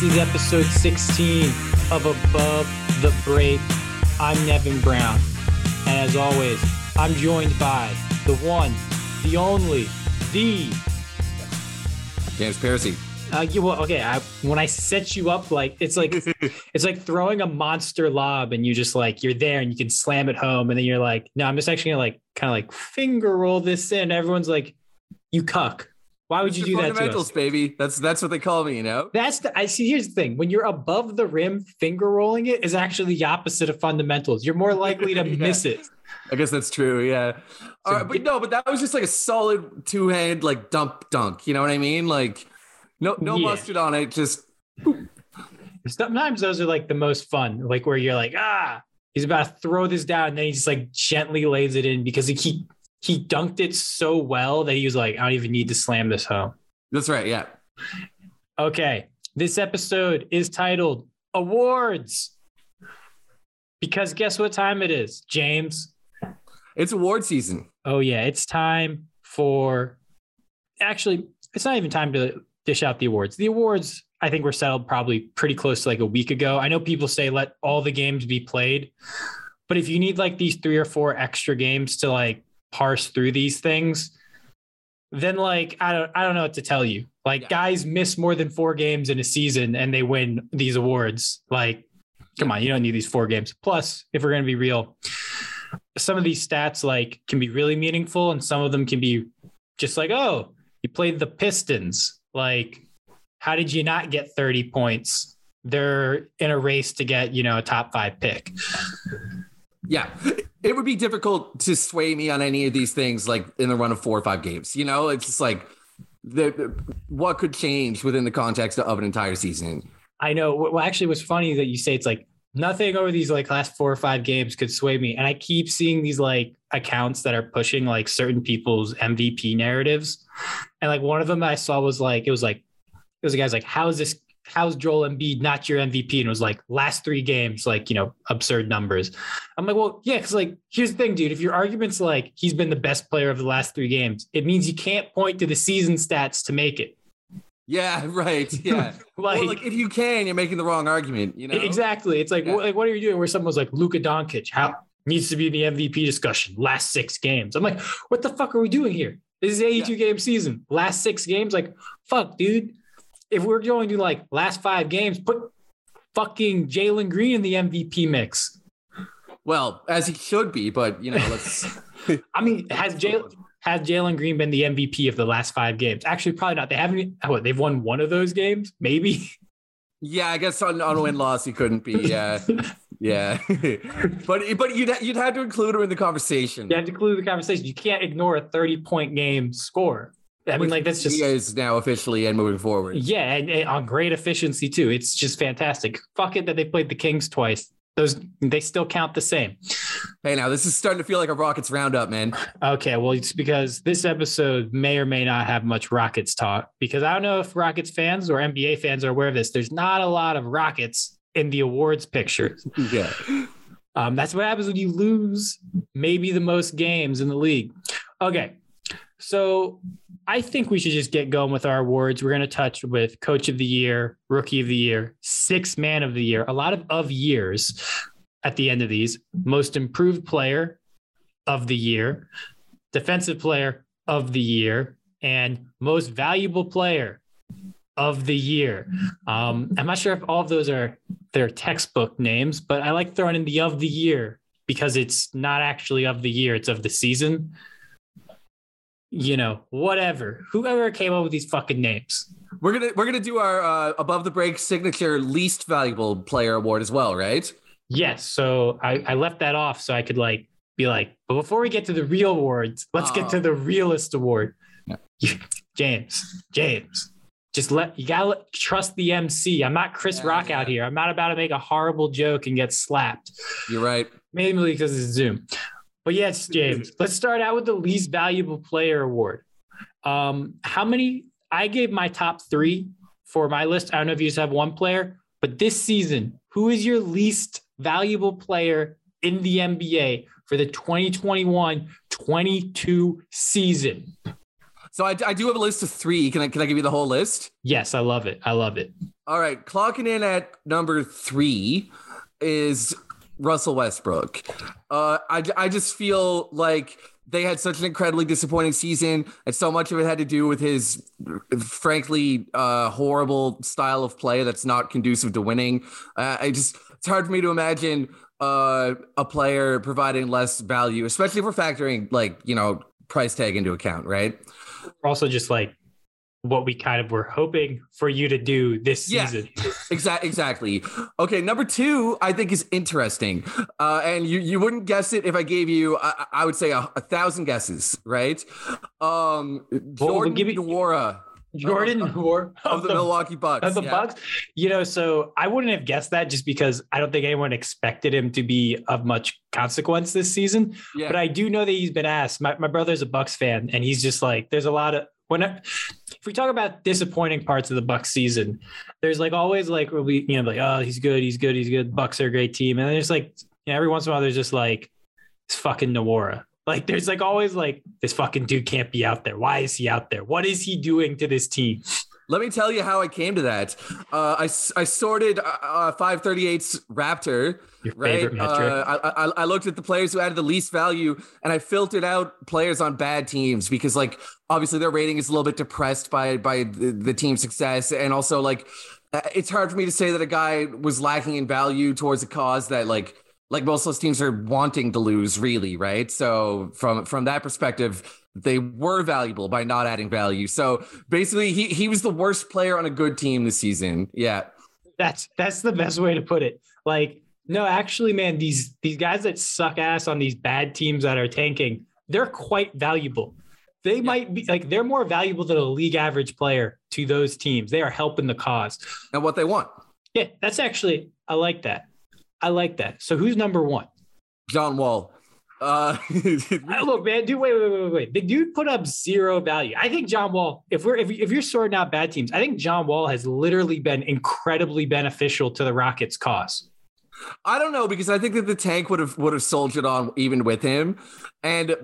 This is episode 16 of Above the Break. I'm Nevin Brown. And as always, I'm joined by the one, the only, the. James Piercy. Uh, you, well, okay. I, when I set you up, like it's like it's like throwing a monster lob, and you just like you're there, and you can slam it home, and then you're like, no, I'm just actually gonna like kind of like finger roll this in. Everyone's like, you cuck. Why would you do that to us? Baby. That's that's what they call me. You know. That's the I see. Here's the thing: when you're above the rim, finger rolling it is actually the opposite of fundamentals. You're more likely to Yeah. miss it. I guess that's true. Yeah. All right, but no, but that was just like a solid two hand like dump dunk. You know what I mean? Like no no Yeah. mustard on it. Just Sometimes those are like the most fun, like where you're like, ah, he's about to throw this down, and then he just like gently lays it in because he he, he dunked it so well that he was like, I don't even need to slam this home. that's right. Yeah. Okay, this episode is titled Awards. Because guess what time it is, James? It's award season. Oh yeah, it's time for actually it's not even time to dish out the awards. The awards I think were settled probably pretty close to like a week ago. I know people say let all the games be played, but if you need like these three or four extra games to like parse through these things, then like I don't I don't know what to tell you. Like Yeah. guys miss more than 4 games in a season and they win these awards. Like come on, you don't need these 4 games. Plus, if we're going to be real, some of these stats like can be really meaningful and some of them can be just like oh you played the pistons like how did you not get 30 points they're in a race to get you know a top five pick Yeah. It would be difficult to sway me on any of these things like in the run of four or five games. You know, it's just like the, the- what could change within the context of an entire season. i know well actually what's funny that you say it's like nothing over these like last four or five games could sway me and i keep seeing these like accounts that are pushing like certain people's mvp narratives and like one of them i saw was like it was like it was a guy's like how's this how's Joel Embiid not your MVP? And it was like last three games, like, you know, absurd numbers. I'm like, well, yeah, because like here's the thing, dude. If your argument's like he's been the best player of the last three games, it means you can't point to the season stats to make it. Yeah, right. Yeah. Like, well, like if you can, you're making the wrong argument, you know? exactly. It's like, Yeah. what, like, what are you doing? Where someone was like, Luka Doncic, how needs to be in the MVP discussion last six games. I'm like, what the fuck are we doing here? This is 82 game season. Last six games, like, fuck, dude. If we're going to like last five games, put fucking Jalen Green in the MVP mix. Well, as he should be, but you know, let's I mean, has Jalen has Jalen Green been the MVP of the last five games? Actually, probably not. They haven't. Oh, what they've won one of those games, maybe. Yeah, I guess on, on a win loss he couldn't be. Yeah, yeah, but but you'd you'd have to include him in the conversation. You have to include the conversation. You can't ignore a thirty point game score. I mean, which like that's just he is now officially and moving forward. Yeah, and, and on great efficiency too. It's just fantastic. Fuck it that they played the Kings twice. Those they still count the same. Hey, now this is starting to feel like a Rockets roundup, man. Okay, well, it's because this episode may or may not have much Rockets talk. Because I don't know if Rockets fans or NBA fans are aware of this. There's not a lot of Rockets in the awards picture. Yeah, Um, that's what happens when you lose maybe the most games in the league. Okay. So I think we should just get going with our awards. We're going to touch with coach of the year, rookie of the year, six man of the year, a lot of of years at the end of these, most improved player of the year, defensive player of the year, and most valuable player of the year. Um, I'm not sure if all of those are their textbook names, but I like throwing in the of the year because it's not actually of the year, it's of the season. You know, whatever. Whoever came up with these fucking names. we're gonna we're gonna do our uh, above the break signature least valuable player award as well, right? Yes. So I, I left that off so I could like be like, but before we get to the real awards, let's get to Oh. the realist award. Yeah. James, James, just let you gotta let, trust the MC. I'm not Chris Yeah, Rock out here. I'm not about to make a horrible joke and get slapped. You're right. mainly because it's Zoom. But yes, James, let's start out with the least valuable player award. Um, how many? I gave my top three for my list. I don't know if you just have one player, but this season, who is your least valuable player in the NBA for the 2021 22 season? So I, I do have a list of three. Can I can I give you the whole list? Yes, I love it. I love it. All right, clocking in at number three is Russell Westbrook. Uh, I I just feel like they had such an incredibly disappointing season, and so much of it had to do with his frankly uh, horrible style of play that's not conducive to winning. Uh, I just it's hard for me to imagine uh, a player providing less value, especially if we're factoring like you know price tag into account, right? Also, just like what we kind of were hoping for you to do this Yeah. season. Exactly. Exactly. Okay. Number two, I think is interesting, uh, and you you wouldn't guess it if I gave you, I, I would say a, a thousand guesses, right? Um, Jordan give me- Nwora Jordan of, Moore of the, Milwaukee Bucks. of the yeah. Bucks. You know, so I wouldn't have guessed that just because I don't think anyone expected him to be of much consequence this season. Yeah. But I do know that he's been asked. My, my brother's a Bucks fan, and he's just like, there's a lot of when if we talk about disappointing parts of the Bucks season, there's like always like where we you know like oh he's good, he's good, he's good. Bucks are a great team, and then there's like you know, every once in a while there's just like it's fucking Nwora. Like there's like always like this fucking dude can't be out there. Why is he out there? What is he doing to this team? Let me tell you how I came to that. Uh, I, I sorted uh, uh, 538's Raptor, Your right? Uh, I, I, I looked at the players who added the least value and I filtered out players on bad teams because, like, obviously their rating is a little bit depressed by by the, the team's success. And also, like, uh, it's hard for me to say that a guy was lacking in value towards a cause that, like, like most of those teams are wanting to lose, really, right? So from from that perspective, they were valuable by not adding value. So basically, he he was the worst player on a good team this season. Yeah, That's that's the best way to put it. Like, no, actually, man, these these guys that suck ass on these bad teams that are tanking, they're quite valuable. They might be like they're more valuable than a league average player to those teams. They are helping the cause. and what they want, Yeah, that's actually I like that. I like that. So who's number one? John Wall. Uh, Look, man, dude, wait, wait, wait, wait, wait. The dude put up zero value. I think John Wall, if we're if, if you're sorting out bad teams, I think John Wall has literally been incredibly beneficial to the Rockets' cause. I don't know because I think that the tank would have would have soldiered on even with him, and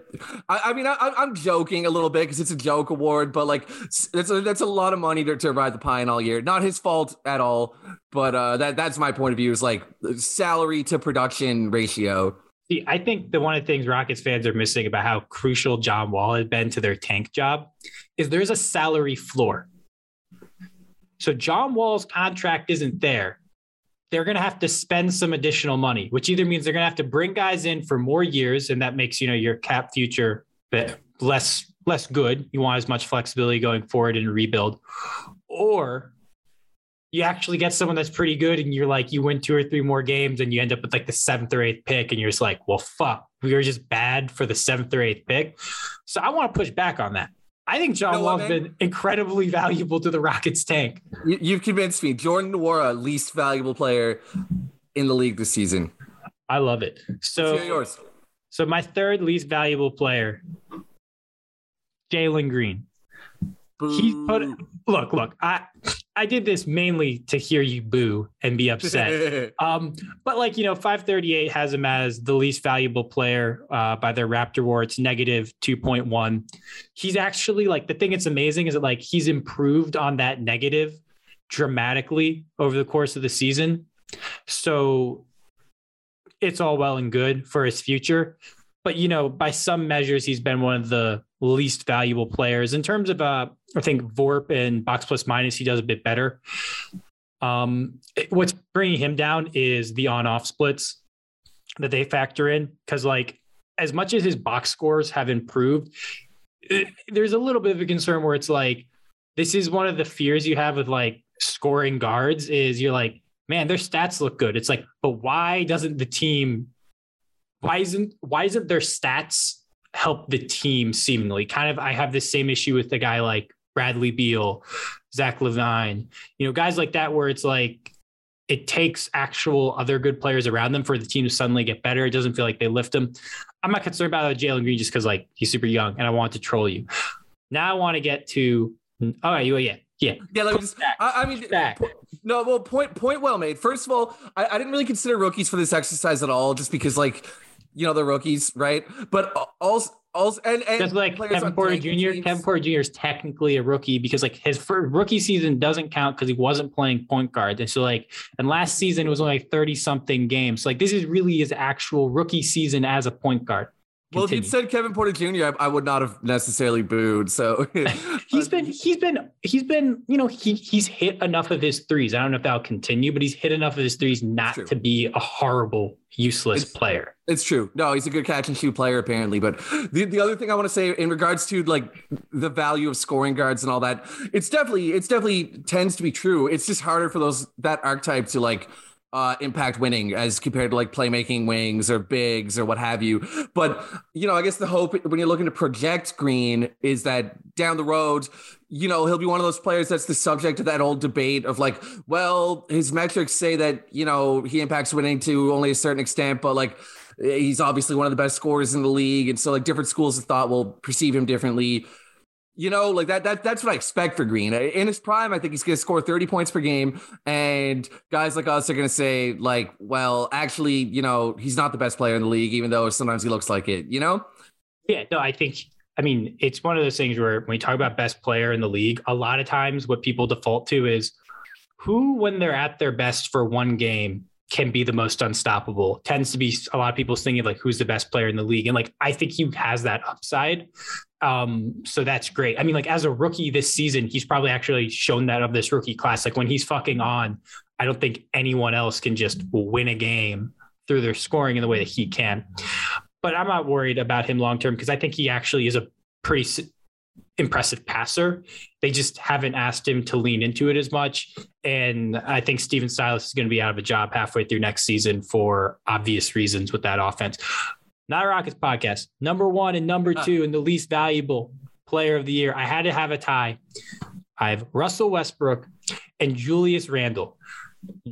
I, I mean I, I'm joking a little bit because it's a joke award, but like that's a, that's a lot of money to, to ride the pine all year. Not his fault at all, but uh, that that's my point of view is like salary to production ratio. See, I think the one of the things Rockets fans are missing about how crucial John Wall has been to their tank job is there's a salary floor. So John Wall's contract isn't there. They're going to have to spend some additional money, which either means they're going to have to bring guys in for more years, and that makes you know your cap future less less good. You want as much flexibility going forward in rebuild, or you actually get someone that's pretty good and you're like you win two or three more games and you end up with like the seventh or eighth pick and you're just like well fuck we were just bad for the seventh or eighth pick. So i want to push back on that. I think john You know what, wall's been incredibly valuable to the rockets tank. You, you've convinced me. Jordan Nwora, least valuable player in the league this season. i love it. So yours. so my third least valuable player jalen green. He's put look look i i did this mainly to hear you boo and be upset Um, but like you know, 538 has him as the least valuable player uh, by their Raptor War. It's negative 2.1. He's actually like the thing that's amazing is that like he's improved on that negative dramatically over the course of the season. So it's all well and good for his future. But you know, by some measures, he's been one of the least valuable players in terms of uh I think Vorp and box plus minus, he does a bit better. Um, what's bringing him down is the on-off splits that they factor in because, like, as much as his box scores have improved, it- there's a little bit of a concern where it's like this is one of the fears you have with like scoring guards is you're like, man, their stats look good. It's like, but why doesn't the team? Why isn't why isn't their stats help the team seemingly? Kind of, I have this same issue with the guy like Bradley Beal, Zach LaVine, you know, guys like that, where it's like it takes actual other good players around them for the team to suddenly get better. It doesn't feel like they lift them. I'm not concerned about Jalen Green just because like he's super young and I want to troll you. Now I want to get to all right, you yeah, yeah. Yeah, let me just. Back. I, I mean, po- no. Well, point point well made. First of all, I, I didn't really consider rookies for this exercise at all, just because like, you know, they're rookies, right? But also Also, and, and Just like Kevin Porter Jr. teams. Kevin Porter Jr. is technically a rookie because like his first rookie season doesn't count because he wasn't playing point guard. And so like, and last season it was only like 30 something games. So, like this is really his actual rookie season as a point guard. Well, if you'd said Kevin Porter Jr., I, I would not have necessarily booed. So He's been, he's been, he's been, you know, he he's hit enough of his threes. I don't know if that'll continue, but he's hit enough of his threes not to be a horrible, useless It's- player. It's true. No, he's a good catch and shoot player apparently. But the, the other thing I want to say in regards to like the value of scoring guards and all that, it's definitely it's definitely tends to be true. It's just harder for those that archetype to like uh impact winning as compared to like playmaking wings or bigs or what have you. But you know, I guess the hope when you're looking to project Green is that down the road, you know, he'll be one of those players that's the subject of that old debate of like, well, his metrics say that, you know, he impacts winning to only a certain extent, but like he's obviously one of the best scorers in the league. And so like different schools of thought will perceive him differently. You know, like that, that that's what I expect for Green. In his prime, I think he's gonna score 30 points per game. And guys like us are gonna say, like, well, actually, you know, he's not the best player in the league, even though sometimes he looks like it, you know? Yeah, no, I think I mean it's one of those things where when we talk about best player in the league, a lot of times what people default to is who, when they're at their best for one game, can be the most unstoppable. Tends to be a lot of people's thinking like who's the best player in the league, and like I think he has that upside. Um, so that's great. I mean, like as a rookie this season, he's probably actually shown that of this rookie class. Like when he's fucking on, I don't think anyone else can just win a game through their scoring in the way that he can. But I'm not worried about him long term because I think he actually is a pretty impressive passer. They just haven't asked him to lean into it as much. And I think Stephen Silas is going to be out of a job halfway through next season for obvious reasons with that offense. Not a Rockets podcast. Number one and number two, and the least valuable player of the year. I had to have a tie. I have Russell Westbrook and Julius Randle.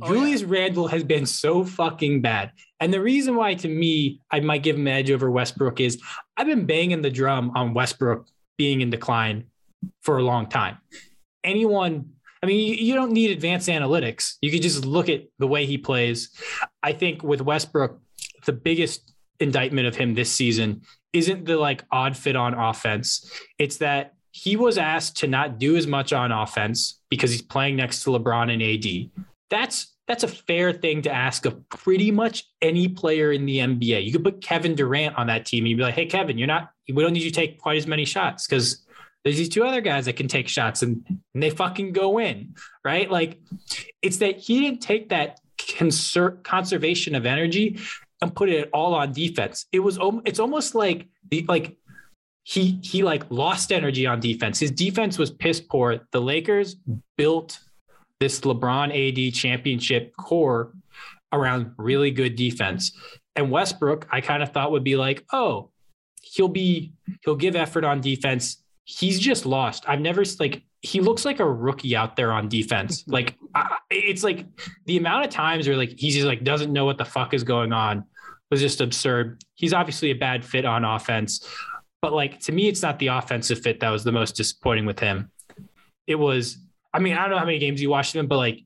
Oh, Julius Randle has been so fucking bad. And the reason why, to me, I might give him an edge over Westbrook is I've been banging the drum on Westbrook being in decline for a long time. Anyone, I mean, you, don't need advanced analytics. You could just look at the way he plays. I think with Westbrook, the biggest indictment of him this season isn't the like odd fit on offense. It's that he was asked to not do as much on offense because he's playing next to LeBron and AD. That's that's a fair thing to ask of pretty much any player in the NBA. You could put Kevin Durant on that team you'd be like, hey, Kevin, you're not, we don't need you to take quite as many shots because there's these two other guys that can take shots and, and they fucking go in, right? Like it's that he didn't take that conser- conservation of energy and put it all on defense. It was, it's almost like the, like, he he like lost energy on defense. His defense was piss poor. The Lakers built this LeBron AD championship core around really good defense. And Westbrook, I kind of thought would be like, oh, he'll be he'll give effort on defense. He's just lost. I've never like he looks like a rookie out there on defense. Like I, it's like the amount of times where like he's just like doesn't know what the fuck is going on was just absurd. He's obviously a bad fit on offense, but like to me, it's not the offensive fit that was the most disappointing with him. It was I mean, I don't know how many games you watched him, but like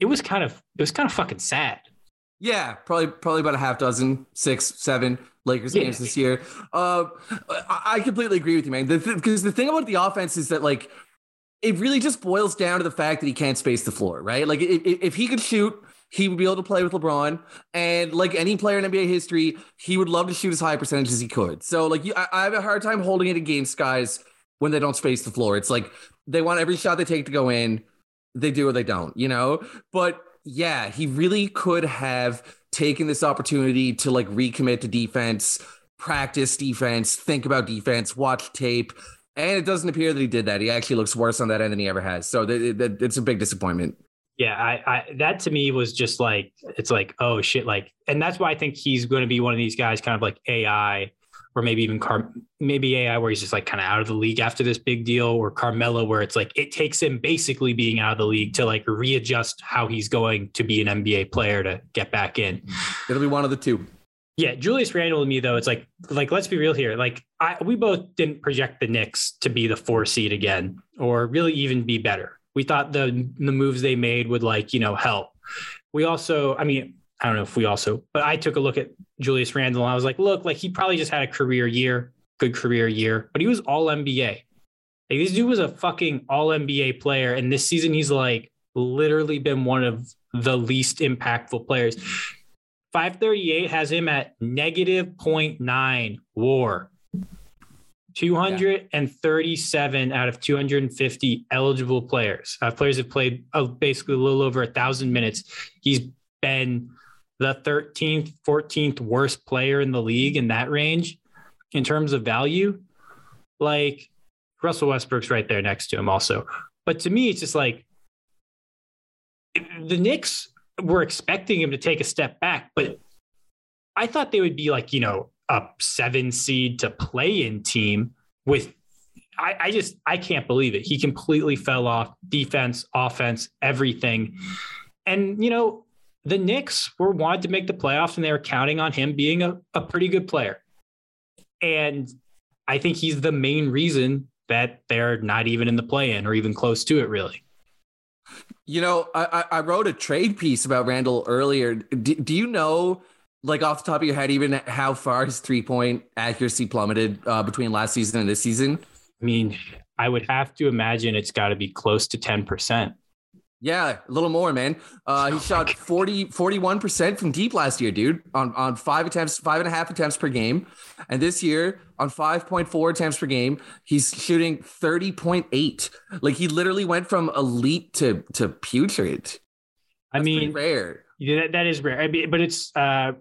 it was kind of it was kind of fucking sad. Yeah, probably probably about a half dozen, six, seven Lakers Yeah. games this year. Uh, I, completely agree with you, man. Because the, thing about the offense is that like it really just boils down to the fact that he can't space the floor, right? Like if, if he could shoot, he would be able to play with LeBron. And like any player in NBA history, he would love to shoot as high percentage as he could. So like you, I, I have a hard time holding it against guys when they don't space the floor. It's like they want every shot they take to go in. They do or they don't, you know? But yeah, he really could have taken this opportunity to like recommit to defense, practice defense, think about defense, watch tape. And it doesn't appear that he did that. He actually looks worse on that end than he ever has. So th- th- it's a big disappointment. Yeah, I, I that to me was just like it's like oh shit like and that's why I think he's going to be one of these guys kind of like AI or maybe even Car maybe AI where he's just like kind of out of the league after this big deal or Carmelo where it's like it takes him basically being out of the league to like readjust how he's going to be an NBA player to get back in. It'll be one of the two. Yeah, Julius Randle to me though, it's like like let's be real here. Like I we both didn't project the Knicks to be the four seed again or really even be better. We thought the the moves they made would like, you know, help. We also, I mean, I don't know if we also, but I took a look at Julius Randle and I was like, look, like he probably just had a career year. good career year, but he was all NBA. Like this dude was a fucking all NBA player. And this season, he's like literally been one of the least impactful players. 538 has him at negative 0.9 war. 237 out of 250 eligible players. Uh, players have played uh, basically a little over a thousand minutes. He's been the 13th, 14th worst player in the league in that range in terms of value. Like Russell Westbrook's right there next to him, also. But to me, it's just like the Knicks were expecting him to take a step back, but I thought they would be like, you know, a seven seed to play in team with I, I, just I can't believe it. He completely fell off defense, offense, everything. And you know, the Knicks were wanted to make the playoffs and they were counting on him being a, a pretty good player. And I think he's the main reason that they're not even in the play in or even close to it, really. You know, I, I wrote a trade piece about Randle earlier. Do, do you know like off the top of your head, even how far his three point accuracy plummeted uh, between last season and this season? I mean, I would have to imagine it's got to be close to 10%. Yeah, a little more, man. Uh, he oh shot 40, 41% from deep last year, dude, on, on five attempts, five and a half attempts per game. And this year, on 5.4 attempts per game, he's shooting 30.8. Like he literally went from elite to, to putrid. That's I mean, rare. Yeah, that, that is rare. I mean, but it's, uh,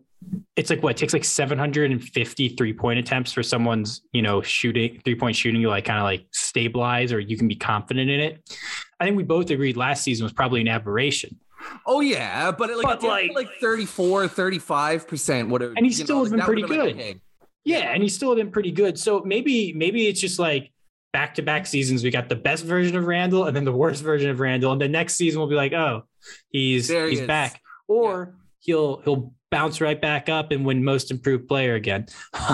it's like what it takes like 750 three point attempts for someone's you know shooting three point shooting you like kind of like stabilize or you can be confident in it i think we both agreed last season was probably an aberration oh yeah but, it, like, but like, like 34 35 percent have and he still know, has been pretty good okay. yeah and he's still been pretty good so maybe maybe it's just like back to back seasons we got the best version of Randle and then the worst version of Randle, and the next season we'll be like oh he's he he's back or yeah. he'll he'll bounce right back up and win most improved player again.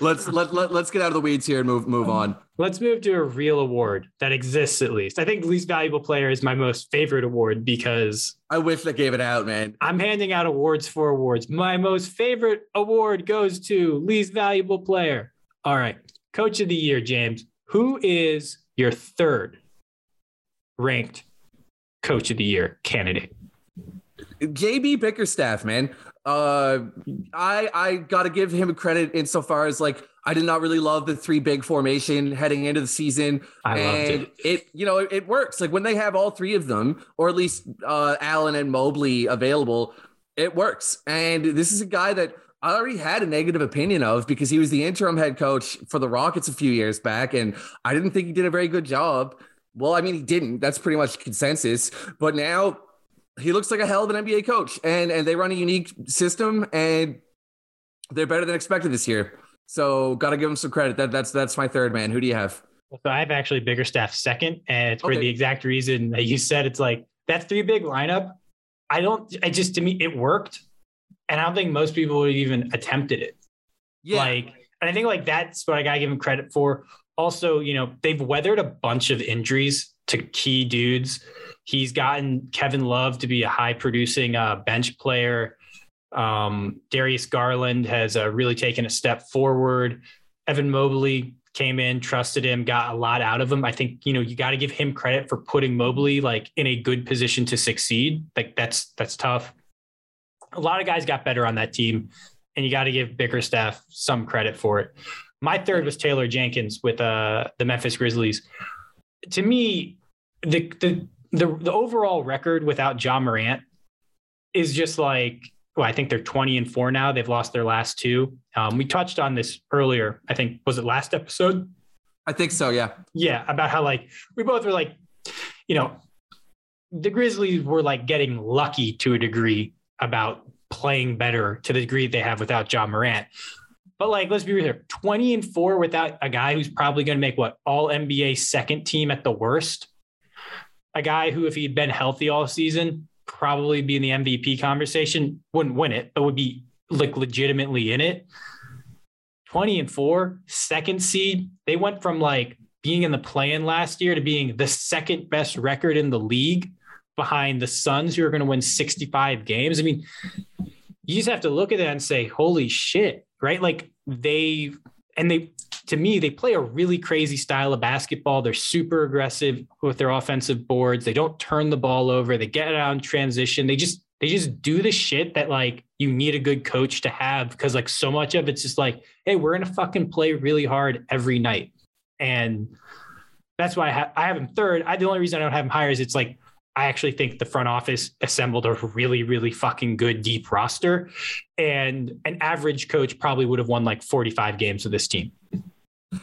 let's let, let let's get out of the weeds here and move move on. Let's move to a real award that exists at least. I think least valuable player is my most favorite award because I wish I gave it out, man. I'm handing out awards for awards. My most favorite award goes to least valuable player. All right. Coach of the year, James. Who is your third ranked coach of the year candidate? JB Bickerstaff, man. Uh, I I got to give him credit insofar as like I did not really love the three big formation heading into the season. I and loved it. It you know it, it works like when they have all three of them, or at least uh, Allen and Mobley available. It works, and this is a guy that I already had a negative opinion of because he was the interim head coach for the Rockets a few years back, and I didn't think he did a very good job. Well, I mean, he didn't. That's pretty much consensus. But now he looks like a hell of an NBA coach, and and they run a unique system, and they're better than expected this year. So, got to give him some credit. That that's that's my third man. Who do you have? So I have actually Bickerstaff second, and it's for okay. the exact reason that you said. It's like that three big lineup. I don't. I just to me it worked, and I don't think most people would even attempted it. Yeah. Like, and I think like that's what I gotta give him credit for. Also, you know, they've weathered a bunch of injuries to key dudes He's gotten Kevin Love to be a high producing uh, bench player. Um, Darius Garland has uh, really taken a step forward. Evan Mobley came in, trusted him, got a lot out of him. I think you know you got to give him credit for putting Mobley like in a good position to succeed. Like that's that's tough. A lot of guys got better on that team, and you got to give Bickerstaff some credit for it. My third was Taylor Jenkins with uh, the Memphis Grizzlies. To me, the the the the overall record without Ja Morant is just like well, I think they're 20 and four now. They've lost their last two. Um, we touched on this earlier. I think was it last episode? I think so. Yeah. Yeah, about how like we both were like, you know, the Grizzlies were like getting lucky to a degree about playing better to the degree they have without Ja Morant. But like, let's be real here: 20 and four without a guy who's probably going to make what all NBA second team at the worst a guy who, if he'd been healthy all season, probably be in the MVP conversation, wouldn't win it, but would be like legitimately in it. 20 and four, second seed. They went from like being in the play-in last year to being the second best record in the league behind the Suns, who are going to win 65 games. I mean, you just have to look at that and say, holy shit, right? Like they and they to me they play a really crazy style of basketball. They're super aggressive with their offensive boards. They don't turn the ball over. They get out in transition. They just they just do the shit that like you need a good coach to have because like so much of it's just like, hey, we're gonna fucking play really hard every night, and that's why I, ha- I have him third. I the only reason I don't have him higher is it's like I actually think the front office assembled a really, really fucking good deep roster, and an average coach probably would have won like 45 games with this team.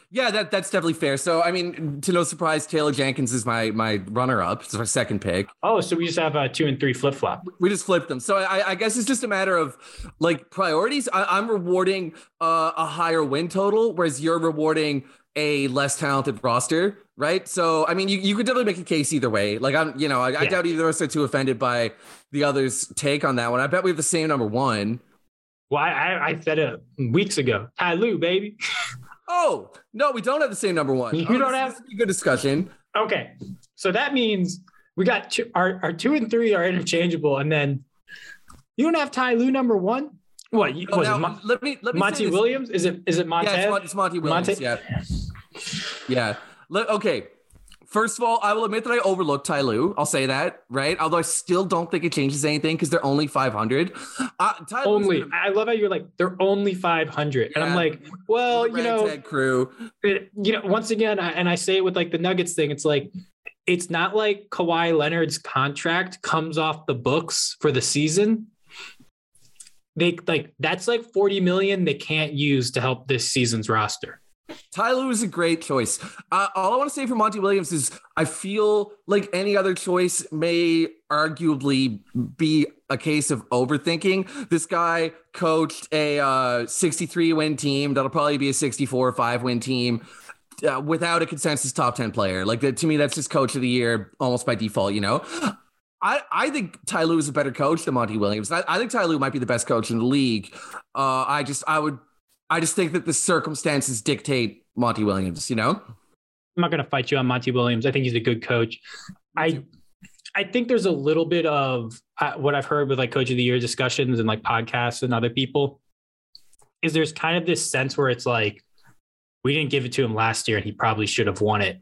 Yeah, that that's definitely fair. So, I mean, to no surprise, Taylor Jenkins is my my runner up. It's our second pick. Oh, so we just have a two and three flip flop. We just flipped them. So I, I guess it's just a matter of like priorities. I, am rewarding uh, a higher win total, whereas you're rewarding a less talented roster, right? So, I mean, you, you could definitely make a case either way. Like, I'm, you know, I, yeah. I doubt either of us are too offended by the other's take on that one. I bet we have the same number one. Well, I, I said it weeks ago. Ty Lue, baby. Oh no, we don't have the same number one. You oh, don't have a good discussion. Okay, so that means we got two, our our two and three are interchangeable, and then you don't have Ty Lue number one. What? You, oh, now, Mon- let me let me Monty Williams. Is it is it Monty? Yeah, it's, it's Monty Williams. Monte- yeah, yeah. Okay, First of all, I will admit that I overlooked Ty Lue. I'll say that, right? Although I still don't think it changes anything because they're only 500. Uh, only. Gonna... I love how you're like, they're only 500. Yeah. And I'm like, well, you know, crew. It, you know, once again, I, and I say it with like the Nuggets thing, it's like, it's not like Kawhi Leonard's contract comes off the books for the season. They like, that's like 40 million they can't use to help this season's roster. Ty Lue is a great choice. Uh, all I want to say for Monty Williams is I feel like any other choice may arguably be a case of overthinking. This guy coached a uh, 63 win team that'll probably be a 64 or 5 win team. Uh, without a consensus top 10 player. Like to me, that's just coach of the year almost by default, you know? I, I think Ty Lue is a better coach than Monty Williams. I, I think Ty Lue might be the best coach in the league. Uh, I just, I would I just think that the circumstances dictate Monty Williams, you know? I'm not going to fight you on Monty Williams. I think he's a good coach. I I think there's a little bit of uh, what I've heard with like coach of the year discussions and like podcasts and other people is there's kind of this sense where it's like we didn't give it to him last year and he probably should have won it.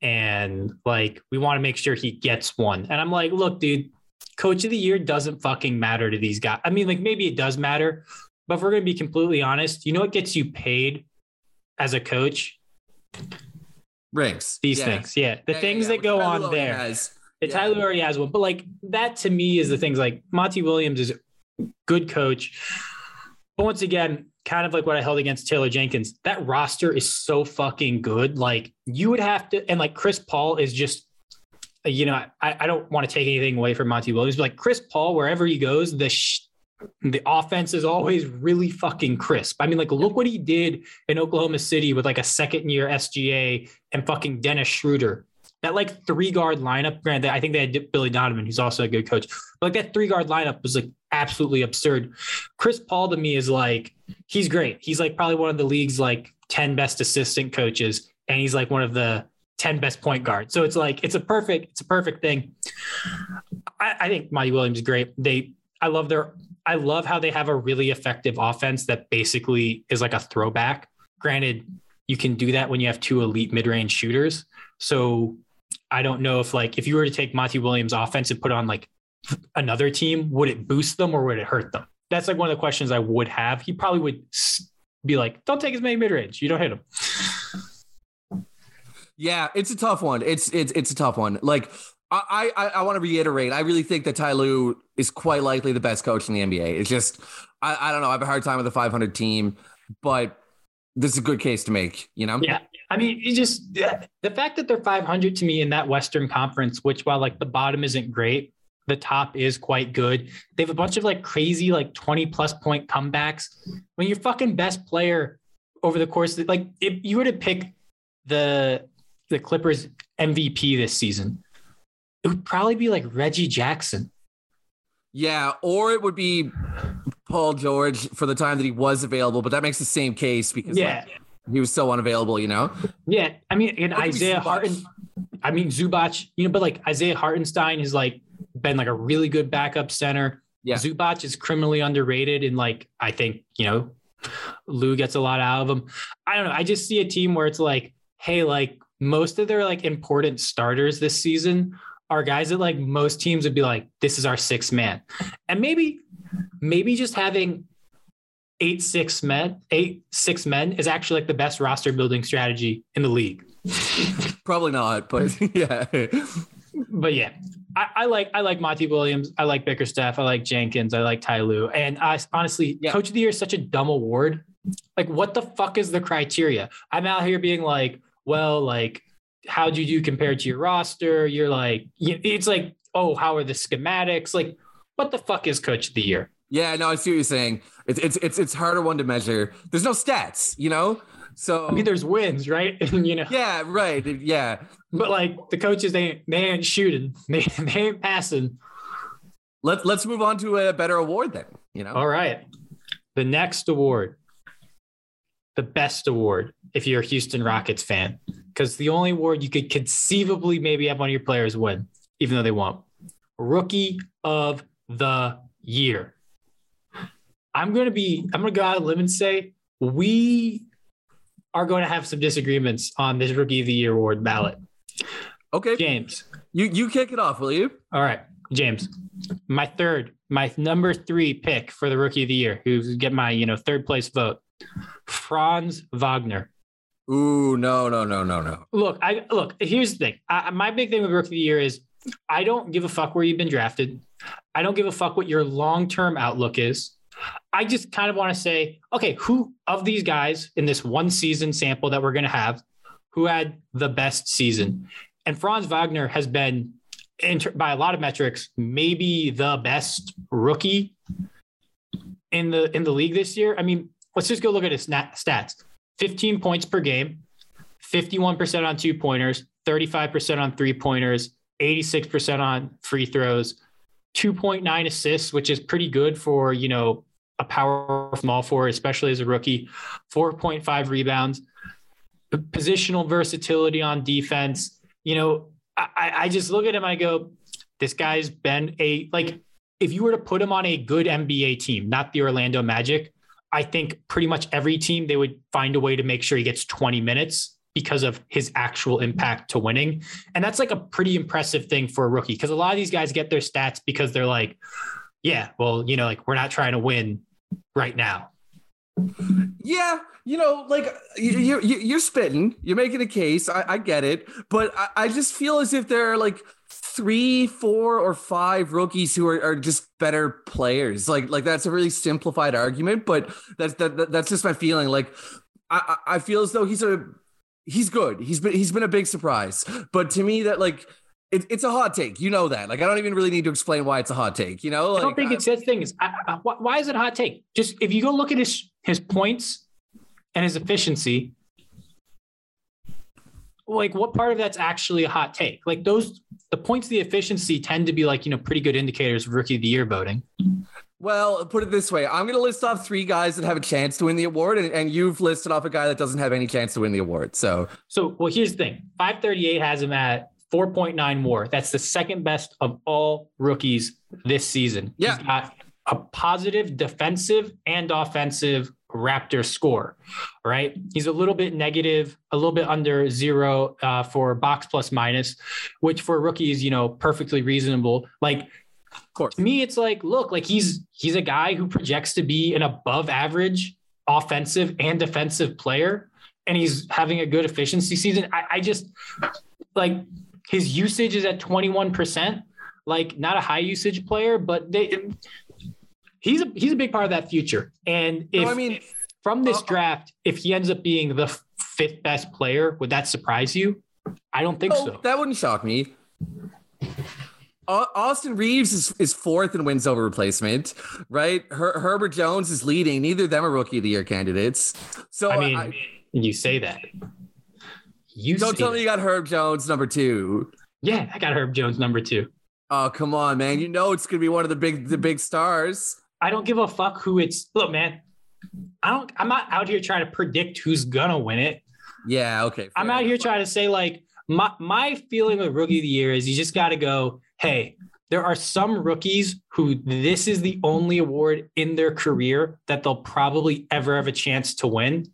And like we want to make sure he gets one. And I'm like, look, dude, coach of the year doesn't fucking matter to these guys. I mean, like maybe it does matter, but if we're going to be completely honest, you know what gets you paid as a coach? Rings. These yeah. things. Yeah. The yeah, things yeah, that go on there. Has. Yeah. Ty Lue already has one. But like that to me is the things like Monty Williams is a good coach. But once again, kind of like what I held against Taylor Jenkins, that roster is so fucking good. Like you would have to, and like Chris Paul is just, you know, I, I don't want to take anything away from Monty Williams, but like Chris Paul, wherever he goes, the sh- the offense is always really fucking crisp. I mean, like, look what he did in Oklahoma City with like a second year SGA and fucking Dennis Schroeder. That like three guard lineup, granted, I think they had Billy Donovan, who's also a good coach. But like that three guard lineup was like absolutely absurd. Chris Paul to me is like, he's great. He's like probably one of the league's like 10 best assistant coaches. And he's like one of the 10 best point guards. So it's like, it's a perfect, it's a perfect thing. I, I think Monty Williams is great. They, I love their I love how they have a really effective offense that basically is like a throwback. Granted, you can do that when you have two elite mid-range shooters. So I don't know if like if you were to take Monty Williams offense and put on like another team, would it boost them or would it hurt them? That's like one of the questions I would have. He probably would be like, "Don't take as many mid-range. You don't hit them." Yeah, it's a tough one. It's it's it's a tough one. Like I, I, I want to reiterate. I really think that Ty Lue is quite likely the best coach in the NBA. It's just, I, I don't know. I have a hard time with the 500 team, but this is a good case to make, you know? Yeah. I mean, you just, the fact that they're 500 to me in that Western Conference, which while like the bottom isn't great, the top is quite good. They have a bunch of like crazy, like 20 plus point comebacks. When your fucking best player over the course, of, like if you were to pick the, the Clippers MVP this season, it would probably be like Reggie Jackson. Yeah, or it would be Paul George for the time that he was available, but that makes the same case because yeah. Like, he was so unavailable, you know? Yeah. I mean, and Isaiah Harten, I mean, Zubac, you know, but like Isaiah Hartenstein has like been like a really good backup center. Yeah. Zubac is criminally underrated. And like, I think, you know, Lue gets a lot out of him. I don't know. I just see a team where it's like, hey, like most of their like important starters this season are guys that like most teams would be like, this is our sixth man. And maybe, maybe just having eight six men, eight six men is actually like the best roster building strategy in the league. Probably not, but yeah. But yeah, I, I, like I like Monty Williams. I like Bickerstaff. I like Jenkins. I like Ty Lue. And I honestly, yeah. Coach of the Year is such a dumb award. Like, what the fuck is the criteria? I'm out here being like, well, like, you do compared to your roster? You're like, it's like, oh, how are the schematics? Like, what the fuck is Coach of the Year? Yeah, no, I see what you're saying. It's it's it's it's harder one to measure. There's no stats, you know. So I mean, there's wins, right? you know. Yeah, right. Yeah. But like the coaches, they they ain't shooting, they they ain't passing. Let's Let's move on to a better award then. You know. All right. The next award, the best award, if you're a Houston Rockets fan, because the only award you could conceivably maybe have one of your players win, even though they won't. Rookie of the year. I'm going to be, I'm going to go out on a limb and say we are going to have some disagreements on this Rookie of the Year award ballot. Okay. James. You you kick it off, will you? All right. James. My third, my number three pick for the Rookie of the Year, who's get my, you know, third place vote. Franz Wagner. Ooh, no, no, no, no, no. Look, I look, here's the thing. I, my big thing with Rookie of the Year is I don't give a fuck where you've been drafted. I don't give a fuck what your long-term outlook is. I just kind of want to say, okay, who of these guys in this one season sample that we're going to have, who had the best season? And Franz Wagner has been, by a lot of metrics, maybe the best rookie in the in the league this year. I mean, let's just go look at his stats: 15 points per game, 51% on two pointers, 35% on three pointers, 86% on free throws, 2.9 assists, which is pretty good for you know a power small forward, especially as a rookie. 4.5 rebounds, positional versatility on defense. You know, I, I just look at him. I go, this guy's been a like. If you were to put him on a good NBA team, not the Orlando Magic, I think pretty much every team they would find a way to make sure he gets 20 minutes because of his actual impact to winning. And that's like a pretty impressive thing for a rookie because a lot of these guys get their stats because they're like, yeah, well, you know, like we're not trying to win right now. Yeah, you know, like you're you're spitting, you're making a case. I, I get it, but I, I, just feel as if there are like three, four, or five rookies who are, are just better players. Like like that's a really simplified argument, but that's that, that's just my feeling. Like I I feel as though he's a he's good. He's been he's been a big surprise, but to me that like it, it's a hot take. You know that. Like, I don't even really need to explain why it's a hot take. You know, like, I don't think it's that thing. Is I, I, why is it a hot take? Just if you go look at his his points and his efficiency, like what part of that's actually a hot take? Like those, the points, of the efficiency tend to be like you know pretty good indicators of rookie of the year voting. Well, put it this way: I'm going to list off three guys that have a chance to win the award, and, and you've listed off a guy that doesn't have any chance to win the award. So, so well, here's the thing: 538 has him at 4.9 WAR. That's the second best of all rookies this season. Yeah. He's got a positive defensive and offensive Raptor score, right? He's a little bit negative, a little bit under zero uh, for box plus minus, which for rookies, you know, perfectly reasonable. Like, of course. To me, it's like, look, like he's he's a guy who projects to be an above average offensive and defensive player, and he's having a good efficiency season. I, I just like his usage is at 21%, like not a high usage player, but they he's a he's a big part of that future. And if no, I mean from this uh, draft, if he ends up being the fifth best player, would that surprise you? I don't think no, so. That wouldn't shock me. Austin Reaves is, is fourth in wins over replacement, right? Her, Herbert Jones is leading. Neither of them are rookie of the year candidates. So I mean, I, you say that. You don't tell me you got Herb Jones number two. Yeah, I got Herb Jones number two. Oh come on, man! You know it's gonna be one of the big the big stars. I don't give a fuck who it's. Look, man, I don't. I'm not out here trying to predict who's gonna win it. Yeah, okay. I'm out here trying to say like my my feeling with rookie of the year is you just got to go. Hey, there are some rookies who this is the only award in their career that they'll probably ever have a chance to win.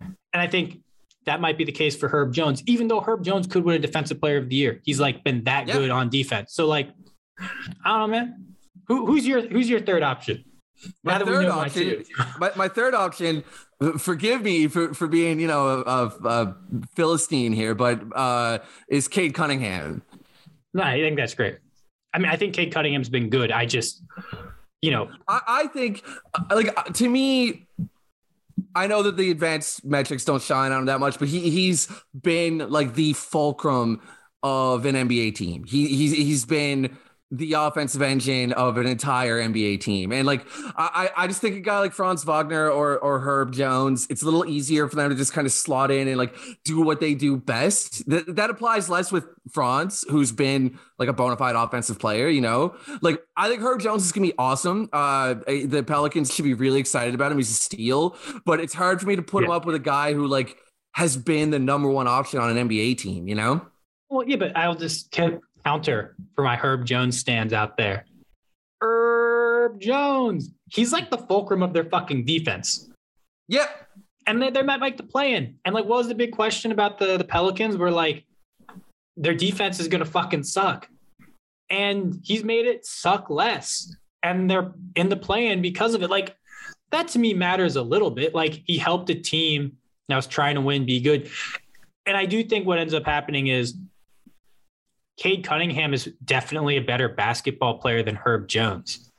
And I think that might be the case for Herb Jones, even though Herb Jones could win a defensive player of the year. He's like been that Yeah. good on defense. So like, I don't know, man. Who, who's your who's your third option? My Now that we third option, my, my third option. Forgive me for, for being, you know, a, a, a philistine here, but uh, is Cade Cunningham. No, I think that's great. I mean, I think Cade Cunningham's been good. I just, you know, I, I think, like, uh, to me, I know that the advanced metrics don't shine on him that much, but he he's been like the fulcrum of an NBA team. He he's he's been the offensive engine of an entire NBA team. And like I I just think a guy like Franz Wagner or or Herb Jones, it's a little easier for them to just kind of slot in and like do what they do best. That that applies less with Franz, who's been like a bona fide offensive player, you know. Like I think Herb Jones is gonna be awesome. Uh the Pelicans should be really excited about him. He's a steal, but it's hard for me to put him up with a guy who like has been the number one option on an NBA team, you know? well, yeah, but I'll just ca- counter for my Herb Jones stands out there. Herb Jones, he's like the fulcrum of their fucking defense. Yep. and they, they're not like the play in. And like, what was the big question about the, the Pelicans? Were like, their defense is going to fucking suck. And he's made it suck less. And they're in the play in because of it. Like, that to me matters a little bit. Like, he helped a team that was trying to win be good. And I do think what ends up happening is Cade Cunningham is definitely a better basketball player than Herb Jones.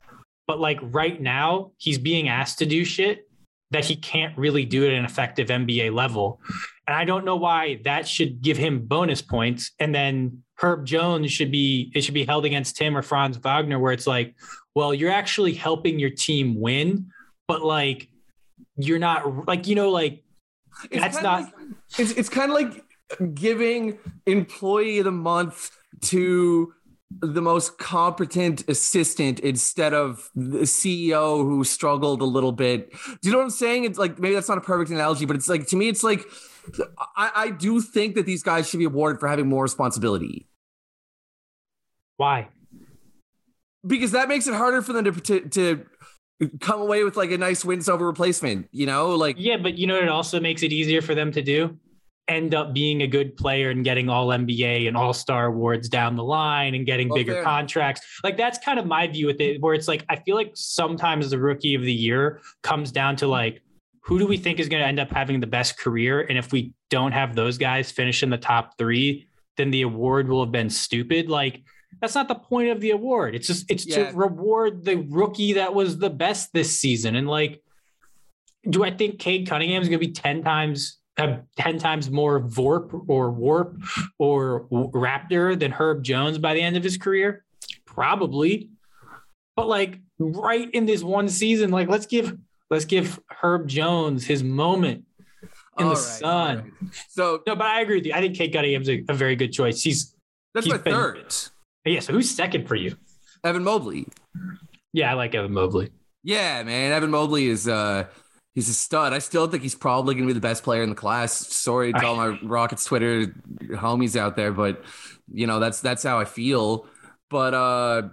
But like right now, he's being asked to do shit that he can't really do at an effective NBA level. And I don't know why that should give him bonus points. And then Herb Jones should be, it should be held against him or Franz Wagner, where it's like, well, you're actually helping your team win, but like, you're not like, you know, like, It's That's not- like- it's it's kind of like giving employee of the month to the most competent assistant instead of the CEO who struggled a little bit. Do you know what I'm saying? It's like maybe that's not a perfect analogy, but it's like to me, it's like I, I do think that these guys should be awarded for having more responsibility why? because that makes it harder for them to to, to come away with like a nice wins over replacement. You know, like Yeah, but you know, it also makes it easier for them to do end up being a good player and getting all NBA and all star awards down the line and getting Well, bigger contracts. Like that's kind of my view with it, where it's like, I feel like sometimes the rookie of the year comes down to like, who do we think is going to end up having the best career? And if we don't have those guys finish in the top three, then the award will have been stupid. Like, that's not the point of the award. It's just, it's Yeah. to reward the rookie that was the best this season. And like, do I think Cade Cunningham is going to be 10 times have 10 times more Vorp or Warp or Raptor than Herb Jones by the end of his career? Probably. But like right in this one season, like let's give let's give Herb Jones his moment in all the right, sun. right. So No, but I agree with you. I think Cade Cunningham's a, a very good choice. He's that's He's my been- third. yeah, so who's second for you? Evan Mobley. Yeah, I like Evan Mobley. Yeah, man. Evan Mobley is uh he's a stud. I still think he's probably gonna be the best player in the class. Sorry to all my Rockets Twitter homies out there, but you know, that's that's how I feel. But uh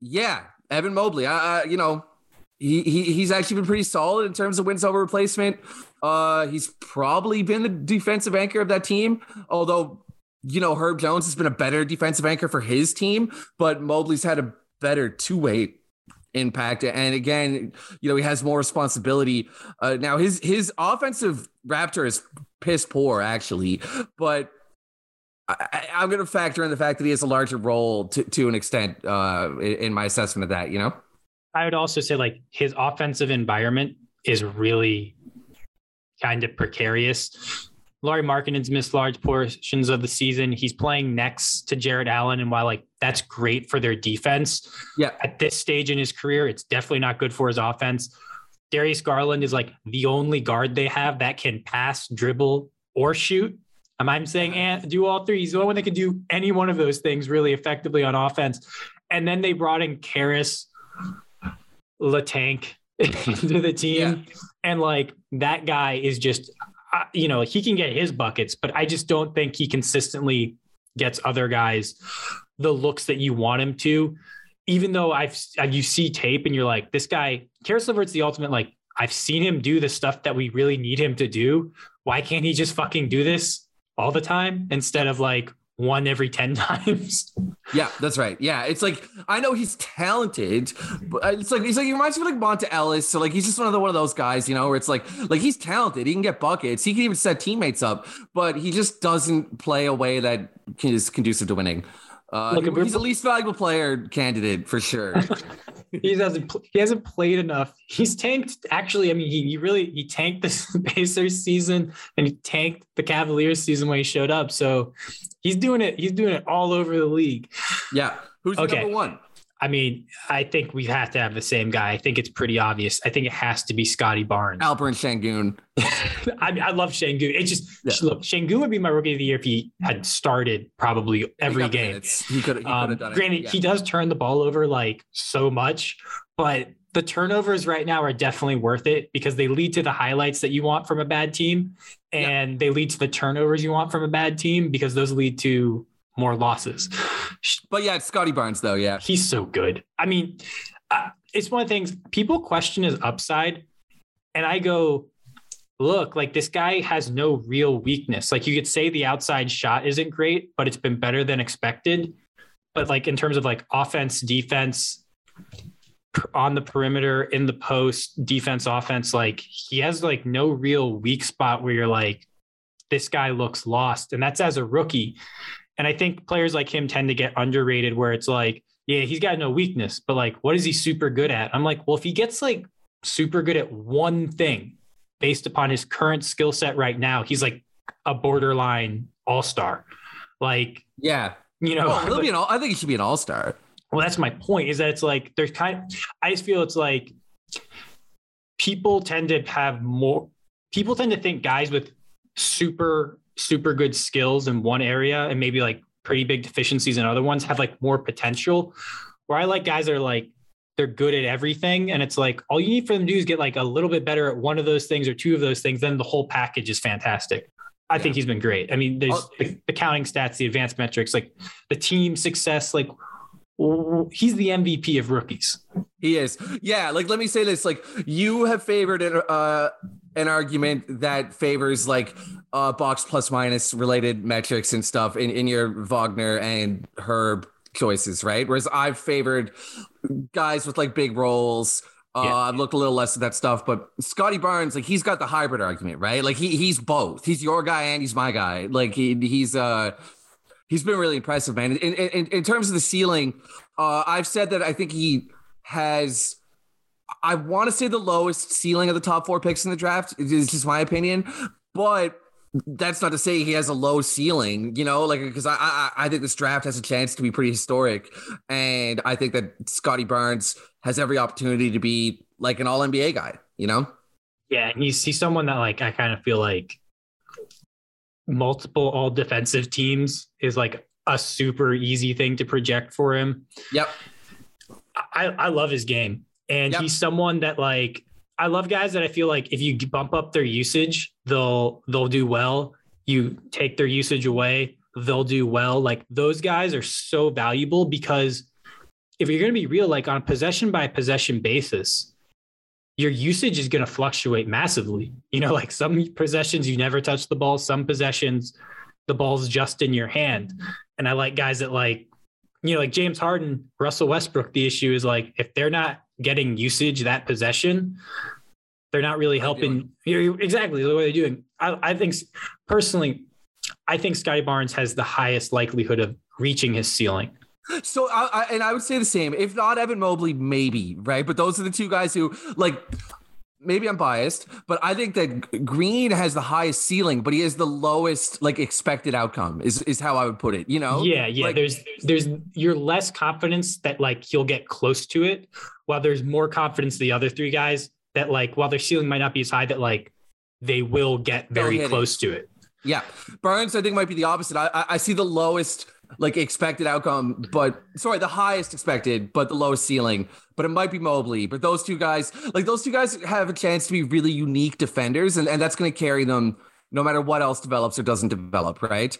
yeah, Evan Mobley. I, I you know, he, he he's actually been pretty solid in terms of wins over replacement. Uh he's probably been the defensive anchor of that team, although you know, Herb Jones has been a better defensive anchor for his team, but Mobley's had a better two-way impact. And again, you know, he has more responsibility. Uh, now his his offensive Raptor is piss poor, actually, but I, I'm going to factor in the fact that he has a larger role to, to an extent uh, in my assessment of that. You know, I would also say like his offensive environment is really kind of precarious. Lauri Markkanen's missed large portions of the season. He's playing next to Jarrett Allen, and while like that's great for their defense, Yeah. at this stage in his career, it's definitely not good for his offense. Darius Garland is like the only guard they have that can pass, dribble, or shoot. Am I saying and do all three? He's the only one that can do any one of those things really effectively on offense. And then they brought in Karis Latank into the team. And like that guy is just, uh, you know, he can get his buckets, but I just don't think he consistently gets other guys the looks that you want him to. Even though I've you see tape and you're like, this guy, Caris LeVert's the ultimate. Like I've seen him do the stuff that we really need him to do. Why can't he just fucking do this all the time instead of like one every 10 times. Yeah, that's right. Yeah. It's like I know he's talented, but it's like he's like he reminds me of like Monta Ellis. So like he's just one of the one of those guys, you know, where it's like like he's talented. He can get buckets. He can even set teammates up, but he just doesn't play a way that is conducive to winning. Uh, Look, he's the least valuable player candidate for sure. he hasn't he hasn't played enough. He's tanked. Actually, I mean, he, he really he tanked the Pacers season and he tanked the Cavaliers season when he showed up. So he's doing it. He's doing it all over the league. Yeah. Who's okay. number one? I mean, I think we have to have the same guy. I think it's pretty obvious. I think it has to be Scottie Barnes. Alperen Sengun. I, I love Sengun. It just yeah. look, Sengun would be my rookie of the year if he had started probably every game. Minutes. He could have um, done it. Granted, yeah. he does turn the ball over like so much, but the turnovers right now are definitely worth it because they lead to the highlights that you want from a bad team and yeah. they lead to the turnovers you want from a bad team because those lead to more losses. But yeah, it's Scottie Barnes though. Yeah, he's so good. I mean, uh, it's one of the things people question his upside, and I go, look, like this guy has no real weakness. Like you could say the outside shot isn't great, but it's been better than expected. But like in terms of like offense, defense, on the perimeter, in the post, defense, offense, like he has like no real weak spot where you're like, this guy looks lost. And that's as a rookie. And I think players like him tend to get underrated where it's like, yeah, he's got no weakness, but like, what is he super good at? I'm like, well, if he gets like super good at one thing based upon his current skill set right now, he's like a borderline all star. Like, yeah, you know, well, he'll be an all, I think he should be an all star. Well, that's my point is that it's like, there's kind of, I just feel it's like people tend to have more, people tend to think guys with super super good skills in one area and maybe like pretty big deficiencies in other ones have like more potential. Where I like guys that are like they're good at everything and it's like all you need for them to do is get like a little bit better at one of those things or two of those things then the whole package is fantastic. I yeah. think he's been great. I mean, there's oh, the, the counting stats, the advanced metrics, like the team success, like he's the MVP of rookies. He is. Yeah. Like, let me say this. Like, you have favored uh, an argument that favors like uh, box plus minus related metrics and stuff in, in your Wagner and Herb choices, right? Whereas I've favored guys with like big roles. Uh, yeah. I look a little less at that stuff, but Scottie Barnes, like he's got the hybrid argument, right? Like he he's both. He's your guy and he's my guy. Like he he's uh he's been really impressive, man. In, in, in terms of the ceiling, uh, I've said that I think he has. I want to say the lowest ceiling of the top four picks in the draft. It's just my opinion, but that's not to say he has a low ceiling, you know, like because I, I I think this draft has a chance to be pretty historic, and I think that Scottie Barnes has every opportunity to be like an All NBA guy, you know. Yeah, and he's he's someone that like I kind of feel like multiple all defensive teams is like a super easy thing to project for him. Yep. I, I love his game. And yep. he's someone that like I love guys that I feel like if you bump up their usage, they'll they'll do well. You take their usage away, they'll do well. Like those guys are so valuable because if you're going to be real, like on a possession by possession basis, your usage is going to fluctuate massively. You know, like some possessions you never touch the ball, some possessions the ball's just in your hand. And I like guys that like, you know, like James Harden, Russell Westbrook. The issue is like if they're not getting usage that possession, they're not really helping. Exactly the way they're doing. I, I think personally, I think Scottie Barnes has the highest likelihood of reaching his ceiling. So, I, I, and I would say the same. If not Evan Mobley, maybe right. But those are the two guys who like. Maybe I'm biased, but I think that Green has the highest ceiling, but he has the lowest like expected outcome. Is is how I would put it. You know? Yeah, yeah. Like, there's there's you're less confidence that like he'll get close to it, while there's more confidence the other three guys that like while their ceiling might not be as high that like they will get very close it. to it. Yeah, Barnes, I think might be the opposite. I I, I see the lowest like expected outcome, but sorry, the highest expected, but the lowest ceiling. But it might be Mobley. But those two guys, like those two guys, have a chance to be really unique defenders, and, and that's going to carry them no matter what else develops or doesn't develop, right?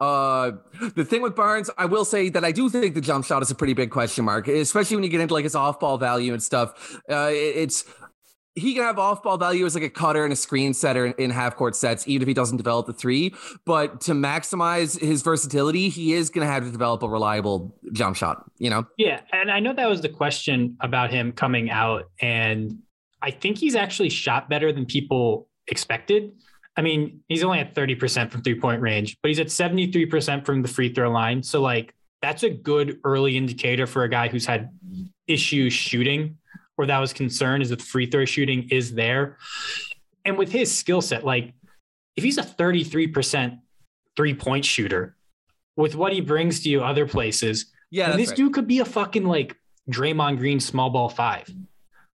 Uh, the thing with Barnes, I will say that I do think the jump shot is a pretty big question mark, especially when you get into like his off ball value and stuff. Uh, it's he can have off ball value as like a cutter and a screen setter in, in half court sets, even if he doesn't develop the three. But to maximize his versatility, he is going to have to develop a reliable jump shot, you know? Yeah. And I know that was the question about him coming out. And I think he's actually shot better than people expected. I mean, he's only at 30% from three point range, but he's at 73% from the free throw line. So, like, that's a good early indicator for a guy who's had issues shooting where that was concerned is that free throw shooting is there. And with his skill set, like if he's a 33% three point shooter with what he brings to you other places, yeah, this right. dude could be a fucking like Draymond Green small ball five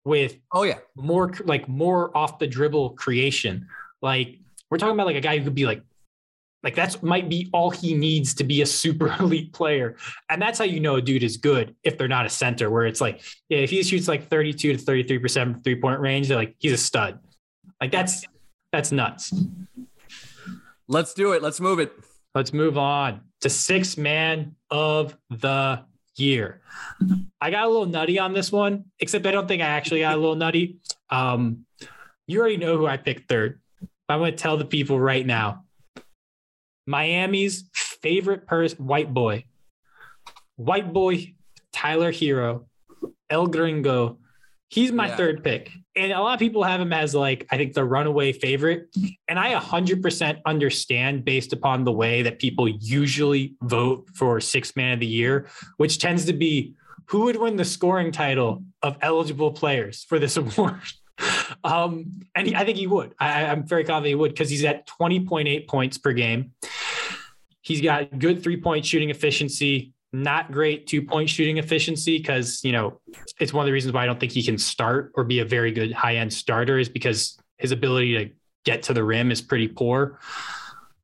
with oh yeah more like more off the dribble creation. Like we're talking about like a guy who could be like like that's might be all he needs to be a super elite player. And that's how you know a dude is good if they're not a center, where it's like, yeah, if he shoots like 32 to 33% three point range, they're like, he's a stud. Like that's that's nuts. Let's do it. Let's move it. Let's move on to six man of the year. I got a little nutty on this one, except I don't think I actually got a little nutty. Um, you already know who I picked third. I'm going to tell the people right now. Miami's favorite person, white boy, white boy, Tyler Herro, El Gringo. He's my Yeah. third pick. And a lot of people have him as like, I think the runaway favorite. And I 100% understand based upon the way that people usually vote for six man of the year, which tends to be who would win the scoring title of eligible players for this award. Um, and he, I think he would. I, I'm very confident he would because he's at 20.8 points per game. He's got good three point shooting efficiency, not great two point shooting efficiency because, you know, it's one of the reasons why I don't think he can start or be a very good high end starter is because his ability to get to the rim is pretty poor.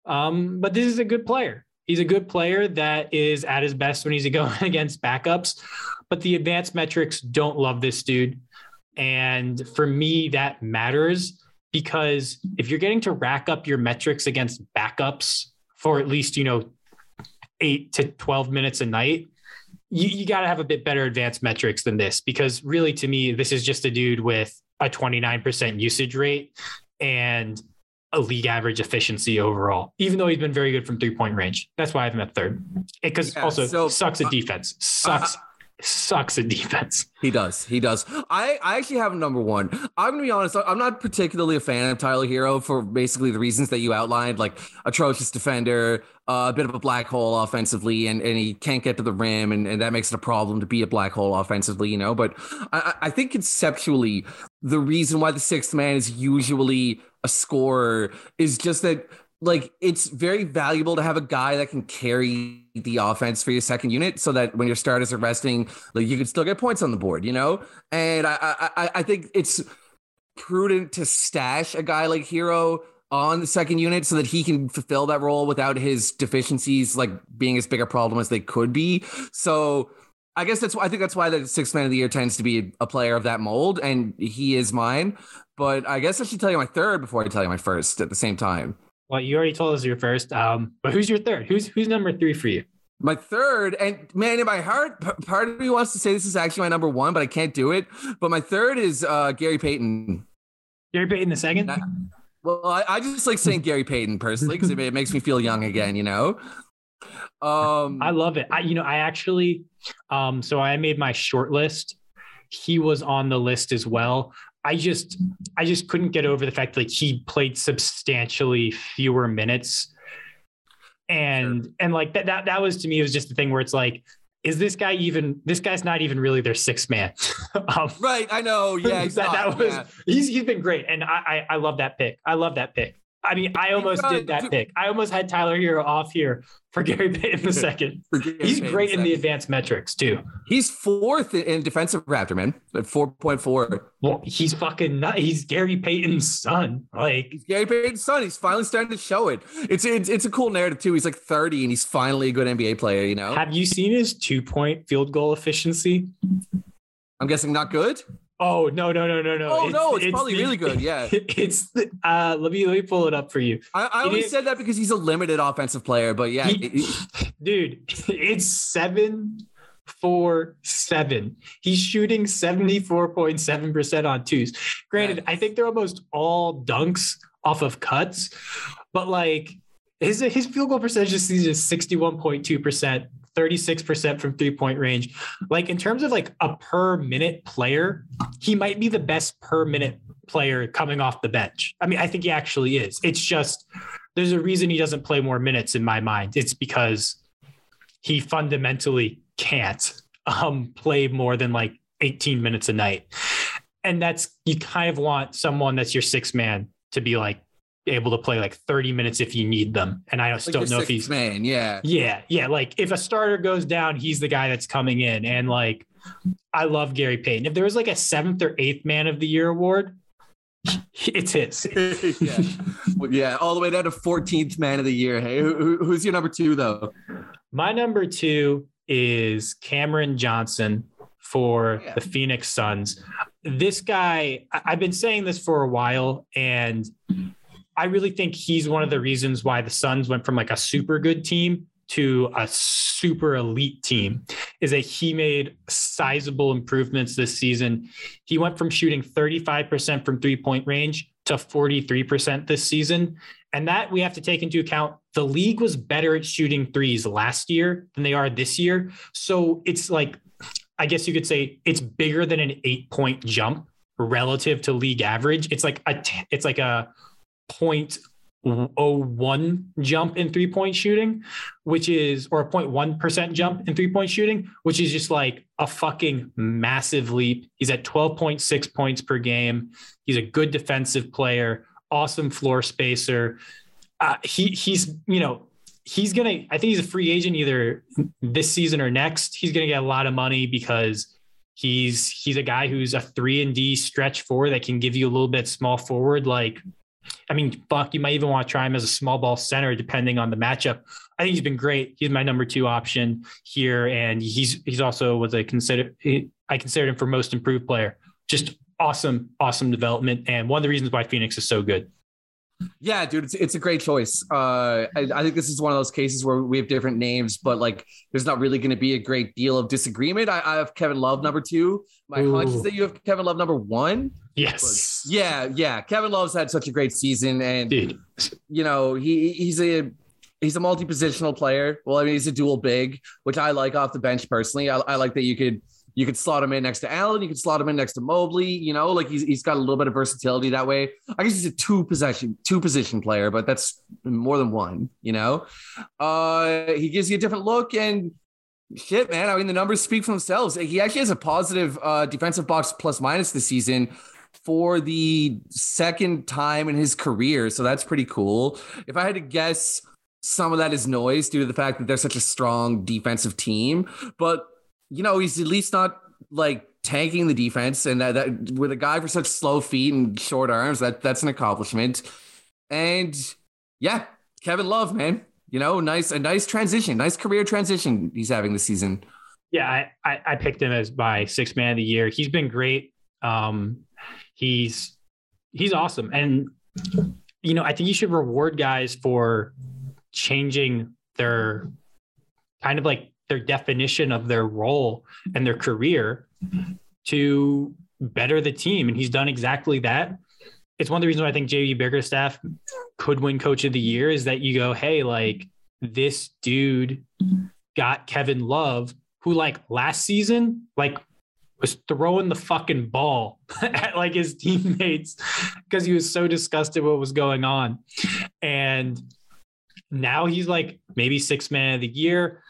Um, but this is a good player. He's a good player that is at his best when he's going against backups. But the advanced metrics don't love this dude. And for me, that matters because if you're getting to rack up your metrics against backups for at least, you know, eight to 12 minutes a night, you, you got to have a bit better advanced metrics than this because really to me, this is just a dude with a 29% usage rate and a league average efficiency overall, even though he's been very good from three point range. That's why I have him at third. Because Yeah, also so- sucks at defense. Sucks, sucks at defense. He does. He does. I, I actually have number one. I'm gonna be honest. I'm not particularly a fan of Tyler Herro for basically the reasons that you outlined, like atrocious defender, uh, a bit of a black hole offensively, and, and he can't get to the rim, and, and that makes it a problem to be a black hole offensively, you know. But I I think conceptually, the reason why the sixth man is usually a scorer is just that like it's very valuable to have a guy that can carry the offense for your second unit so that when your starters are resting like you can still get points on the board you know and i i i think it's prudent to stash a guy like Herro on the second unit so that he can fulfill that role without his deficiencies like being as big a problem as they could be so I guess that's why I think that's why the sixth man of the year tends to be a player of that mold, and he is mine. But I guess I should tell you my third before I tell you my first at the same time. Well, you already told us your first. Um, but who's your third? Who's who's number three for you? My third, and man, in my heart, part of me wants to say this is actually my number one, but I can't do it. But my third is uh, Gary Payton. Gary Payton the second. That- Well, I, I just like saying Gary Payton personally because it, it makes me feel young again, you know. Um, I love it. I you know I actually, um, so I made my short list. He was on the list as well. I just I just couldn't get over the fact like he played substantially fewer minutes. And and like that that that was to me it was just the thing where it's like is this guy even this guy's not even really their sixth man. um, right, I know. Yeah, that, not, that was yeah. he's he's been great, and I, I I love that pick. I love that pick. I mean, I almost did that pick. I almost had Tyler Herro off here for Gary Payton the second. He's Payton great in the advanced metrics too. He's fourth in- in defensive raptor, man. At four point four. Well, he's fucking nut. He's Gary Payton's son. Like, He's Gary Payton's son. He's finally starting to show it. It's it's it's a cool narrative too. He's like thirty and he's finally a good NBA player. You know. have you seen his two point field goal efficiency? I'm guessing not good. Oh no no no no no! Oh no, it's, probably the- really good. Yeah, It's the, uh let me let me pull it up for you, I, I only is- said that because he's a limited offensive player. But yeah, He- it- dude. It's seven four seven. He's shooting seventy four point seven percent on twos. Granted, I think they're almost all dunks off of cuts, but like his his field goal percentage this season is sixty one point two percent. 36% from three point range. Like, in terms of like a per minute player, he might be the best per minute player coming off the bench. I mean, I think he actually is. It's just there's a reason he doesn't play more minutes in my mind. It's because he fundamentally can't um, play more than like 18 minutes a night. And that's you kind of want someone that's your six man to be like able to play like 30 minutes if you need them. And I just like don't know if he's man. Yeah, yeah, yeah. Like if a starter goes down, he's the guy that's coming in. And like, I love Gary Payton. If there was like a seventh or eighth man of the year award, it's his. yeah, Well, yeah. All the way down to 14th man of the year. Hey, who, who- who's your number two though? My number two is Cameron Johnson for Yeah. the Phoenix Suns. This guy, I've been saying this for a while, and I really think he's one of the reasons why the Suns went from like a super good team to a super elite team is that he made sizable improvements this season. He went from shooting 35% from three point range to 43% this season. And that we have to take into account. The league was better at shooting threes last year than they are this year. So it's like, I guess you could say it's bigger than an eight point jump relative to league average. It's like a, it's like a 0.01 jump in three point shooting, which is, or a 0.1% jump in three point shooting, which is just like a fucking massive leap. He's at 12.6 points per game. He's a good defensive player, awesome floor spacer. Uh, he he's you know he's gonna. I think he's a free agent either this season or next. He's gonna get a lot of money because he's he's a guy who's a three and D stretch four that can give you a little bit small forward. Like, I mean, fuck, you might even want to try him as a small ball center depending on the matchup. I think he's been great. He's my number two option here, and he's he's also was a consider I considered him for most improved player. Just awesome, awesome development, and one of the reasons why Phoenix is so good. Yeah, dude, it's, it's a great choice. Uh, I, I think this is one of those cases where we have different names, but like, there's not really going to be a great deal of disagreement. I, I have Kevin Love number two. My hunch is that you have Kevin Love number one. Yes, Yeah, yeah. Kevin Love's had such a great season, and dude. you know he he's a he's a multi-positional player. Well, I mean he's a dual big, which I like off the bench personally. I, I like that you could you could slot him in next to Allen, you could slot him in next to Mobley. You know, like he's he's got a little bit of versatility that way. I guess he's a two possession two position player, but that's more than one. You know, uh, he gives you a different look and. Shit, man. I mean, the numbers speak for themselves. He actually has a positive uh, defensive box plus minus this season for the second time in his career. So that's pretty cool. If I had to guess, some of that is noise due to the fact that they're such a strong defensive team. But, you know, he's at least not like tanking the defense. And that, that with a guy for such slow feet and short arms, that that's an accomplishment. And yeah, Kevin Love, man. You know, nice a nice transition, nice career transition he's having this season. Yeah, I, I, I picked him as my six man of the year. He's been great. Um, he's he's awesome, and you know I think you should reward guys for changing their kind of like their definition of their role and their career to better the team, and he's done exactly that. It's one of the reasons why I think JB Bickerstaff could win Coach of the Year is that you go, hey, like this dude got Kevin Love, who like last season, like was throwing the fucking ball at like his teammates because he was so disgusted what was going on. And now he's like maybe six man of the year.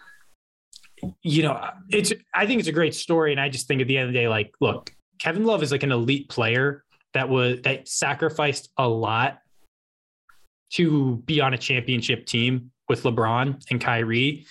You know, it's I think it's a great story. And I just think at the end of the day, like, look, Kevin Love is like an elite player that was that sacrificed a lot to be on a championship team with LeBron and Kyrie.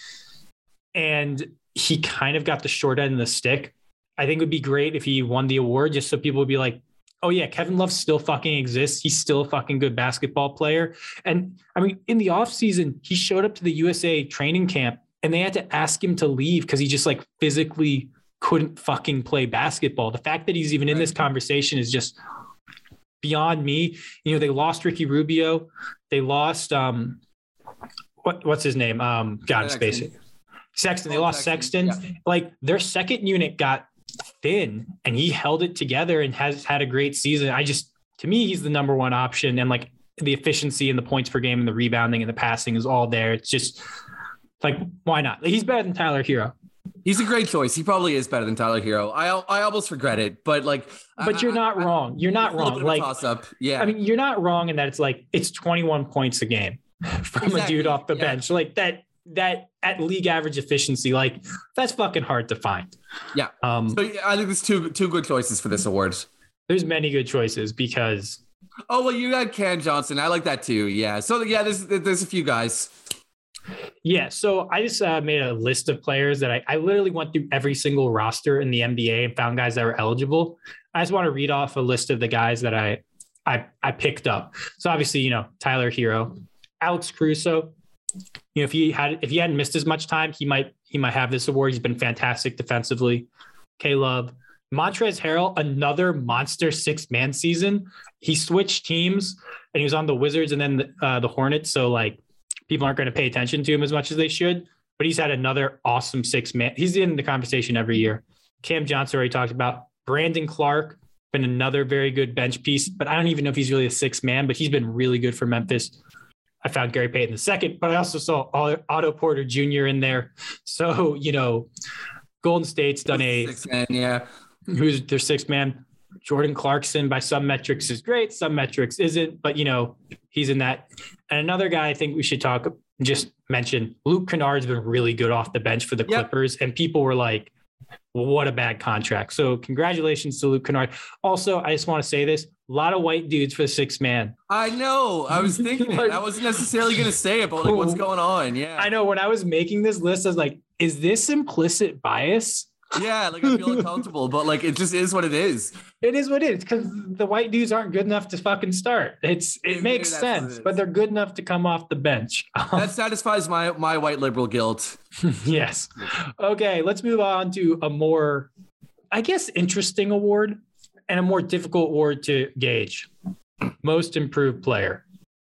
And he kind of got the short end of the stick. I think it would be great if he won the award just so people would be like, oh yeah, Kevin Love still fucking exists. He's still a fucking good basketball player. And I mean, in the offseason, he showed up to the USA training camp and they had to ask him to leave because he just like physically couldn't fucking play basketball. The fact that he's even in this conversation is just beyond me. You know, they lost Ricky Rubio. They lost um what what's his name? Um God Sexton. space. Sexton. They Oh, lost Sexton, Sexton. Like their second unit got thin and he held it together and has had a great season. I just to me, he's the number one option. And like the efficiency and the points per game and the rebounding and the passing is all there. It's just like, why not? He's better than Tyler Herro. He's a great choice. He probably is better than Tyler Herro. I I almost regret it, but like, But you're not wrong. You're not wrong. Like, toss up. Yeah. I mean, you're not wrong in that it's like it's 21 points a game from a dude off the yeah. bench. Like that, that at league average efficiency, like that's fucking hard to find. Yeah. Um, so yeah, I think there's two two good choices for this award. there's many good choices because Oh well, you got Cam Johnson. I like that too. Yeah. So yeah, there's there's a few guys. Yeah, so I just uh, made a list of players that I, I literally went through every single roster in the NBA and found guys that were eligible. I just want to read off a list of the guys that I I I picked up. So obviously, you know, Tyler Herro, Alex Caruso. You know, if he had if he hadn't missed as much time, he might he might have this award. He's been fantastic defensively. K Love. Montrezl Harrell, another monster six man season. He switched teams and he was on the Wizards and then the, uh, the Hornets. So like people aren't going to pay attention to him as much as they should. But he's had another awesome six man. He's in the conversation every year. Cam Johnson already talked about. Brandon Clarke been another very good bench piece, but I don't even know if he's really a six man. But he's been really good for Memphis. I found Gary Payton the second, but I also saw Otto Porter Jr. in there. So you know, Golden State's done a Six man, yeah. who's their sixth man. Jordan Clarkson, by some metrics, is great. Some metrics isn't, but you know, he's in that. And another guy I think we should talk, just mention Luke Kennard's been really good off the bench for the Yep. Clippers. And people were like, what a bad contract. So congratulations to Luke Kennard. Also, I just want to say this a lot of white dudes for the sixth man. I know. I was thinking it. I wasn't necessarily gonna say it, but like, what's going on? Yeah. I know when I was making this list, I was like, is this implicit bias? Yeah, like I feel uncomfortable, but like it just is what it is. It is what it is because the white dudes aren't good enough to fucking start. It's it Maybe makes it sense, but they're good enough to come off the bench. That satisfies my my white liberal guilt. yes. Okay, let's move on to a more, I guess, interesting award and a more difficult award to gauge. Most improved player.